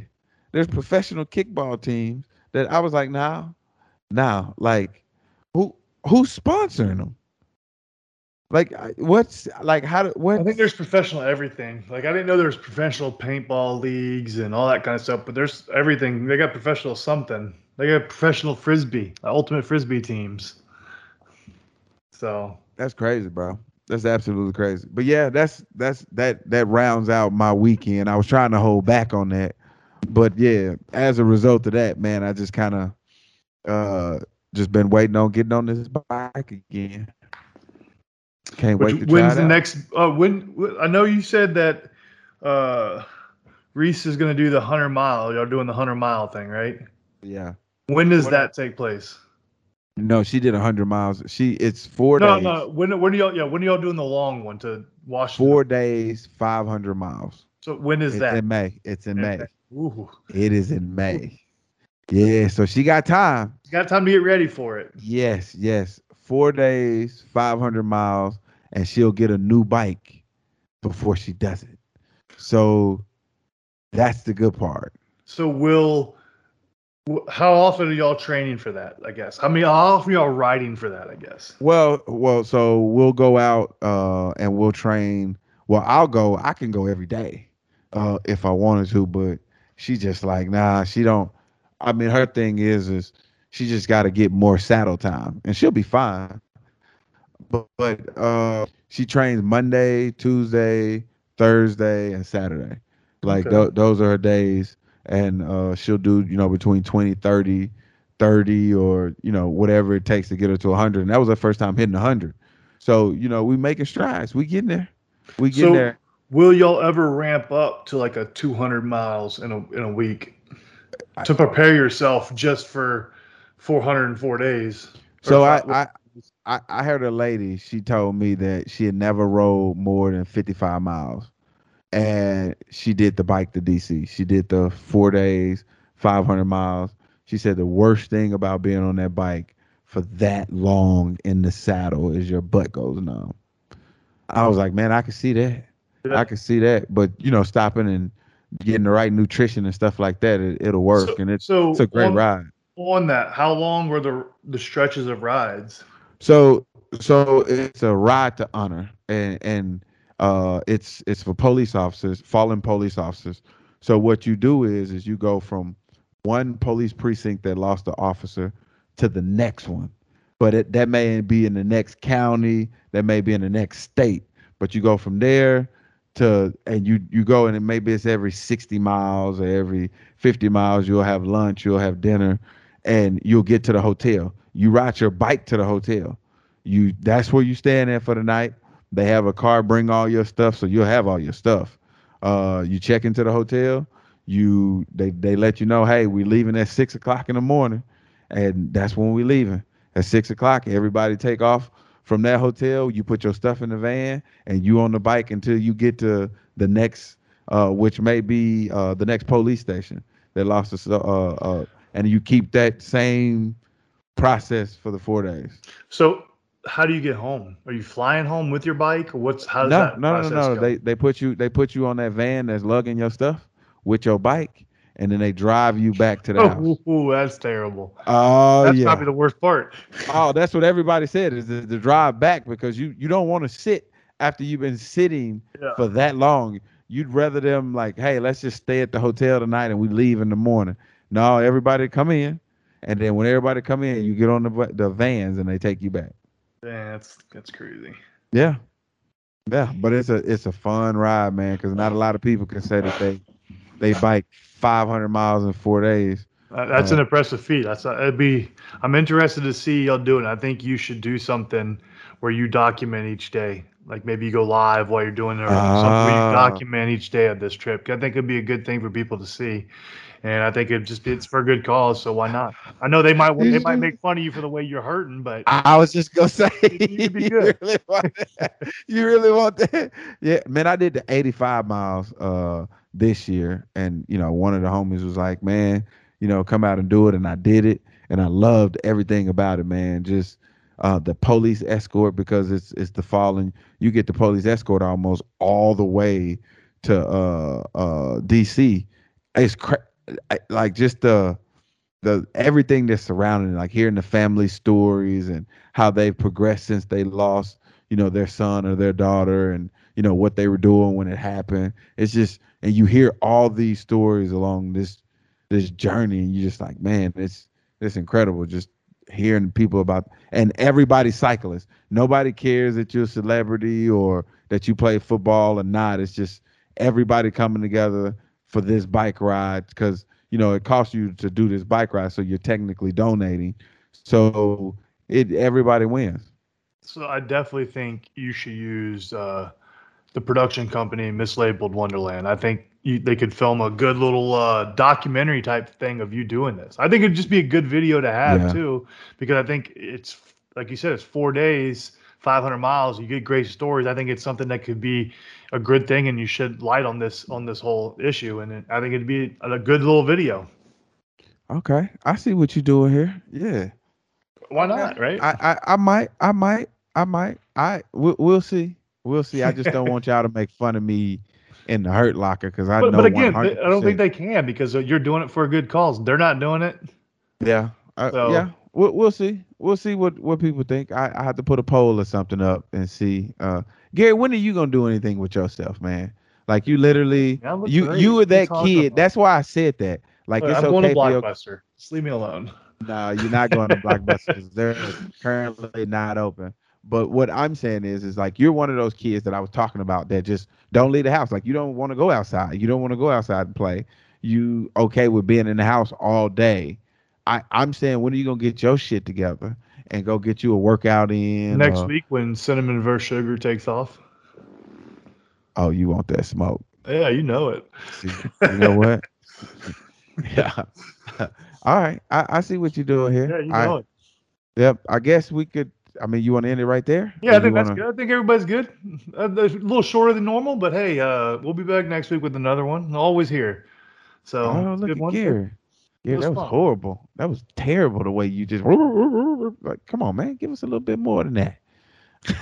there's professional kickball teams that I was like, now, now, like, who who's sponsoring them? Like, what's like, how do what? I think there's professional everything. Like I didn't know there was professional paintball leagues and all that kind of stuff, but there's everything. They got professional something. They got professional frisbee, ultimate frisbee teams. So That's crazy, bro. That's absolutely crazy. But yeah, that's that's that that rounds out my weekend. I was trying to hold back on that, but yeah, as a result of that, man, I just kind of uh just been waiting on getting on this bike again. Can't Which, wait to try when's it the out. next? Uh, when I know you said that uh, Reese is going to do the hundred mile. Y'all doing the hundred mile thing, right? Yeah. When does When- that take place? No, she did hundred miles. She it's four No, days. no. When when are y'all? Yeah, when are y'all doing the long one to Washington? Four days, five hundred miles. So when is It's that? in May. It's in May. Ooh, It is in May. Yeah, so she got time. you got time to get ready for it. Yes, yes. Four days, 500 miles, and she'll get a new bike before she does it. So that's the good part. So will how often are y'all training for that? I guess. I mean, How often are y'all riding for that? I guess. Well, well, so we'll go out uh and we'll train. Well, I'll go, I can go every day uh if I wanted to, but she just like, nah, she don't I mean her thing is is she just gotta get more saddle time and she'll be fine. But but uh she trains Monday, Tuesday, Thursday, and Saturday. Like Okay. tho- those are her days. And uh she'll do, you know, between 20, 30, 30 or you know whatever it takes to get her to 100 and that was her first time hitting 100 so you know we making strides. We getting there. We getting So- there. Will y'all ever ramp up to like a 200 miles in a in a week? To prepare yourself just for 404 days? So I, I i i heard a lady she told me that she had never rode more than 55 miles and she did the bike to dc she did the four days 500 miles she said the worst thing about being on that bike for that long in the saddle is your butt goes numb i was like man i can see that. I can see that, but you know, stopping and getting the right nutrition and stuff like that, it, it'll work, So- and it's so it's a great on, ride. on that, how long were the the stretches of rides? So, so it's a ride to honor, and and uh, it's it's for police officers, fallen police officers. So what you do is is you go from one police precinct that lost an officer to the next one, but it, that may be in the next county, that may be in the next state, but you go from there to and you you go and it maybe it's every 60 miles or every 50 miles you'll have lunch you'll have dinner and you'll get to the hotel. You ride your bike to the hotel. You that's where you staying there for the night they have a car bring all your stuff so you'll have all your stuff uh you check into the hotel you they they let you know, hey, we leaving at six o'clock in the morning, and that's when we leaving at six o'clock. Everybody take off from that hotel. You put your stuff in the van, and you on the bike until you get to the next, uh, which may be uh, the next police station that lost us. Uh, uh, and you keep that same process for the four days. So how do you get home? Are you flying home with your bike, or what's how does no, that no, no, no, go? They they put you they put you on that van that's lugging your stuff with your bike, and then they drive you back to the oh, house. oh, ooh, that's terrible. Oh that's yeah. probably the worst part. Oh, that's what everybody said is the, the drive back because you you don't want to sit after you've been sitting Yeah. for that long. You'd rather them like, hey, let's just stay at the hotel tonight and we leave in the morning. No, everybody come in, and then when everybody come in, you get on the the vans and they take you back. Man, that's that's crazy. Yeah, yeah, but it's a it's a fun ride, man, because not a lot of people can say that they they bike 500 miles in four days. Uh, that's Uh, an impressive feat. That's uh, it'd be. I'm interested to see y'all do it. I think you should do something where you document each day. Like maybe you go live while you're doing it, or something where Ah. you document each day of this trip. I think it'd be a good thing for people to see, and I think it just it's for a good cause. So why not? I know they might they might make fun of you for the way you're hurting, but I, was just gonna say, You'd be you really want that? You really want that? Yeah, man. I did the 85 miles uh this year, and you know, one of the homies was like, "Man, you know, come out and do it," and I did it, and I loved everything about it, man. Just uh the police escort because it's it's the falling. You get the police escort almost all the way to uh uh DC. It's cra- I- like just the the everything that's surrounding it, like hearing the family stories and how they've progressed since they lost, you know, their son or their daughter and you know what they were doing when it happened. It's just and you hear all these stories along this this journey and you're just like, man, it's it's incredible just hearing people about and everybody's cyclist. Nobody cares that you're a celebrity or that you play football or not. It's just everybody coming together for this bike ride because you know it costs you to do this bike ride so you're technically donating so it everybody wins So I definitely think you should use uh, the production company mislabeled Wonderland. I think you, they could film a good little uh, documentary type thing of you doing this. I think it'd just be a good video to have Yeah. too, because I think it's like you said, it's four days, 500 miles. You get great stories. I think it's something that could be a good thing, and you should light on this on this whole issue. And it, I think it'd be a good little video. okay i see what you're doing here yeah Why not? Right? i i, I might i might i might i we'll, we'll see we'll see i just don't want y'all to make fun of me in the hurt locker because i but, know but again, 100%. I don't think they can because you're doing it for a good cause. They're not doing it. Yeah, uh, So- yeah. We'll, we'll see. We'll see what what people think. I, I have to put a poll or something up and see. Uh, Gary, when are you gonna do anything with yourself, man? Like you literally, Yeah, you great. you were that kid. about? That's why I said that. Like Look, it's I'm going okay to for your. Blockbuster. Just leave me alone. No, you're not going to Blockbusters. They're currently not open. But what I'm saying is, is like you're one of those kids that I was talking about that just don't leave the house. Like you don't want to go outside. You don't want to go outside and play. You okay with being in the house all day? I I'm saying when are you gonna get your shit together and go get you a workout in Next or- week when cinnamon versus sugar takes off. Oh, you want that smoke? Yeah, you know it. See, you know what? yeah. all right. I, I see what you're doing here. Yeah, you I- know it. Yep. I guess we could. I mean, you want to end it right there? Yeah, I think that's wanna- good. I think everybody's good. Uh, a little shorter than normal, but hey, uh, we'll be back next week with another one. Always here. So Oh, look good one. Gary. Yeah, was that was fun. horrible. That was terrible the way you just like. Come on, man, give us a little bit more than that.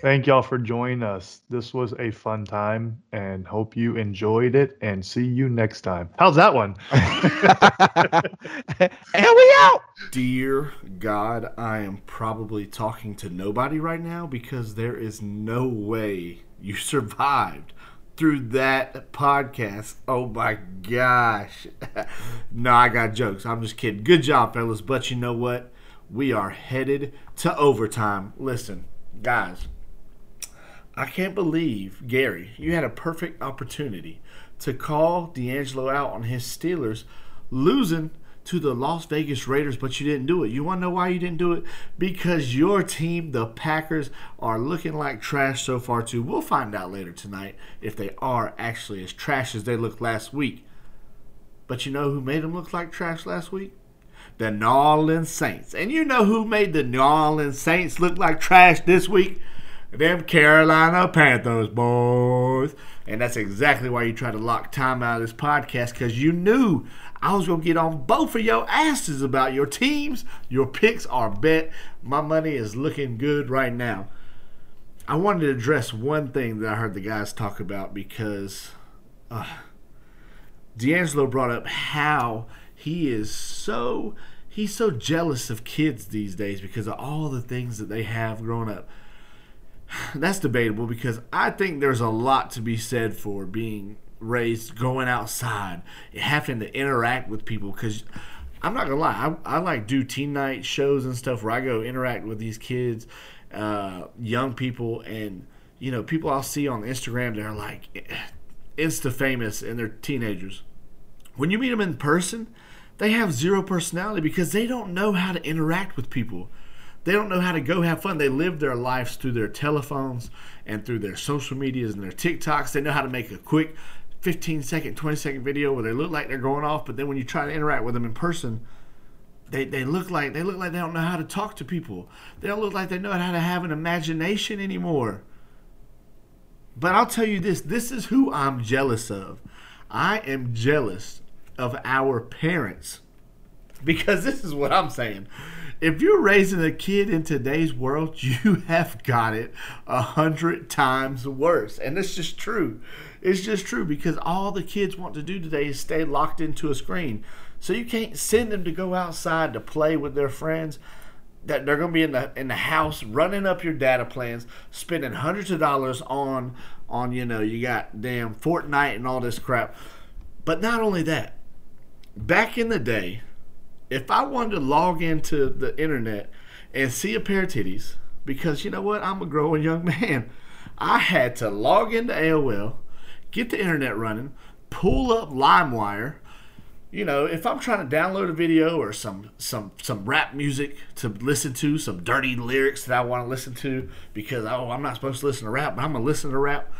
Thank y'all for joining us. This was a fun time and hope you enjoyed it and see you next time. How's that one? and we out. Dear God, I am probably talking to nobody right now because there is no way you survived through that podcast. Oh my gosh. no, I got jokes. I'm just kidding. Good job, fellas. But you know what? We are headed to overtime. Listen, guys, I can't believe, Gary, you had a perfect opportunity to call DeAngelo out on his Steelers losing to the Las Vegas Raiders, but you didn't do it. You want to know why you didn't do it? Because your team, the Packers, are looking like trash so far, too. We'll find out later tonight if they are actually as trash as they looked last week. But you know who made them look like trash last week? The New Orleans Saints. And you know who made the New Orleans Saints look like trash this week? Them Carolina Panthers, boys. And that's exactly why you try to lock time out of this podcast because you knew I was going to get on both of your asses about your teams. Your picks are bet. My money is looking good right now. I wanted to address one thing that I heard the guys talk about because uh, DeAngelo brought up how he is so he's so jealous of kids these days because of all the things that they have growing up. That's debatable because I think there's a lot to be said for being raised going outside, having to interact with people because I'm not gonna lie, I, I like do teen night shows and stuff where I go interact with these kids, uh, young people, and you know people I'll see on Instagram that are like insta famous and they're teenagers. When you meet them in person, they have zero personality because they don't know how to interact with people. They don't know how to go have fun. They live their lives through their telephones and through their social medias and their TikToks. They know how to make a quick 15 second, 20 second video where they look like they're going off, but then when you try to interact with them in person, they, they look like they look like they don't know how to talk to people. They don't look like they know how to have an imagination anymore. But I'll tell you this, this is who I'm jealous of. I am jealous of our parents. Because this is what I'm saying. If you're raising a kid in today's world, you have got it a hundred times worse. And it's just true. It's just true because all the kids want to do today is stay locked into a screen. So you can't send them to go outside to play with their friends. That they're going to be in the in the house running up your data plans, spending hundreds of dollars on on you know you got damn Fortnite and all this crap. But not only that, back in the day, if I wanted to log into the internet and see a pair of titties, because you know what, I'm a growing young man, I had to log into AOL, get the internet running, pull up LimeWire. You know, if I'm trying to download a video or some some some rap music to listen to, some dirty lyrics that I want to listen to because oh I'm not supposed to listen to rap, but I'm gonna listen to rap.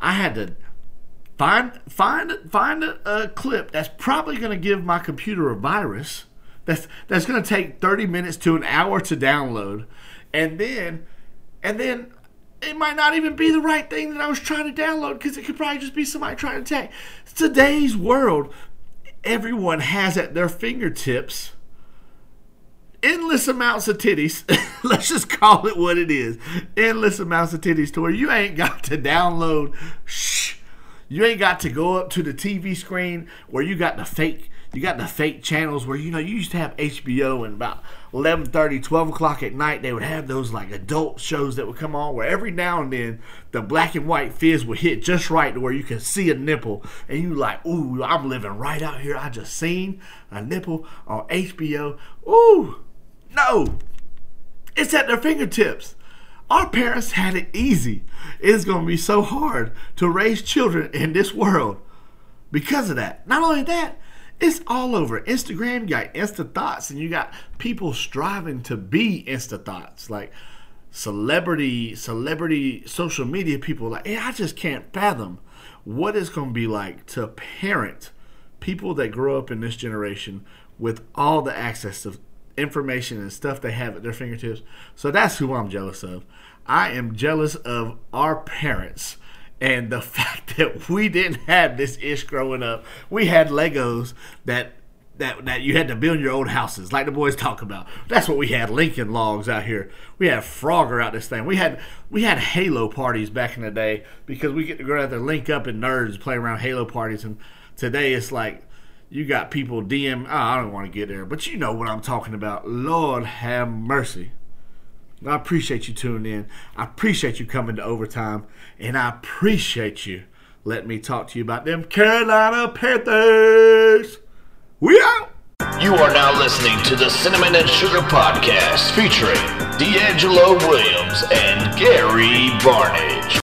I had to find find find a, a clip that's probably to give my computer a virus. That's that's to take 30 minutes to an hour to download, and then and then it might not even be the right thing that I was trying to download because it could probably just be somebody trying to take. Today's world, everyone has at their fingertips endless amounts of titties. Let's just call it what it is. Endless amounts of titties to where you ain't got to download. Shh. You ain't got to go up to the TV screen where you got the fake you got the fake channels where you know you used to have HBO and about 11:30, 12 o'clock at night they would have those like adult shows that would come on where every now and then the black and white fizz would hit just right to where you can see a nipple and you like, ooh, I'm living right out here. I just seen a nipple on HBO. Ooh, no, it's at their fingertips. Our parents had it easy. It's going to be so hard to raise children in this world because of that. Not only that, it's all over Instagram. You got Insta Thoughts, and you got people striving to be Insta Thoughts, like celebrity, celebrity social media people. Like, hey, I just can't fathom what it's going to be like to parent people that grow up in this generation with all the access to information and stuff they have at their fingertips. So that's who I'm jealous of. I am jealous of our parents and the fact that we didn't have this ish growing up. We had Legos that that that you had to build your own houses, like the boys talk about. That's what we had. Lincoln logs out here. We had Frogger out this thing. We had we had Halo parties back in the day because we get to go out there, link up and nerds play around Halo parties. And today it's like you got people DM. Oh, ah, I don't want to get there, but you know what I'm talking about. Lord have mercy. I appreciate you tuning in. I appreciate you coming to overtime, and I appreciate you letting me talk to you about them Carolina Panthers. We out. You are now listening to the Cinnamon and Sugar Podcast featuring DeAngelo Williams and Gary Barnidge.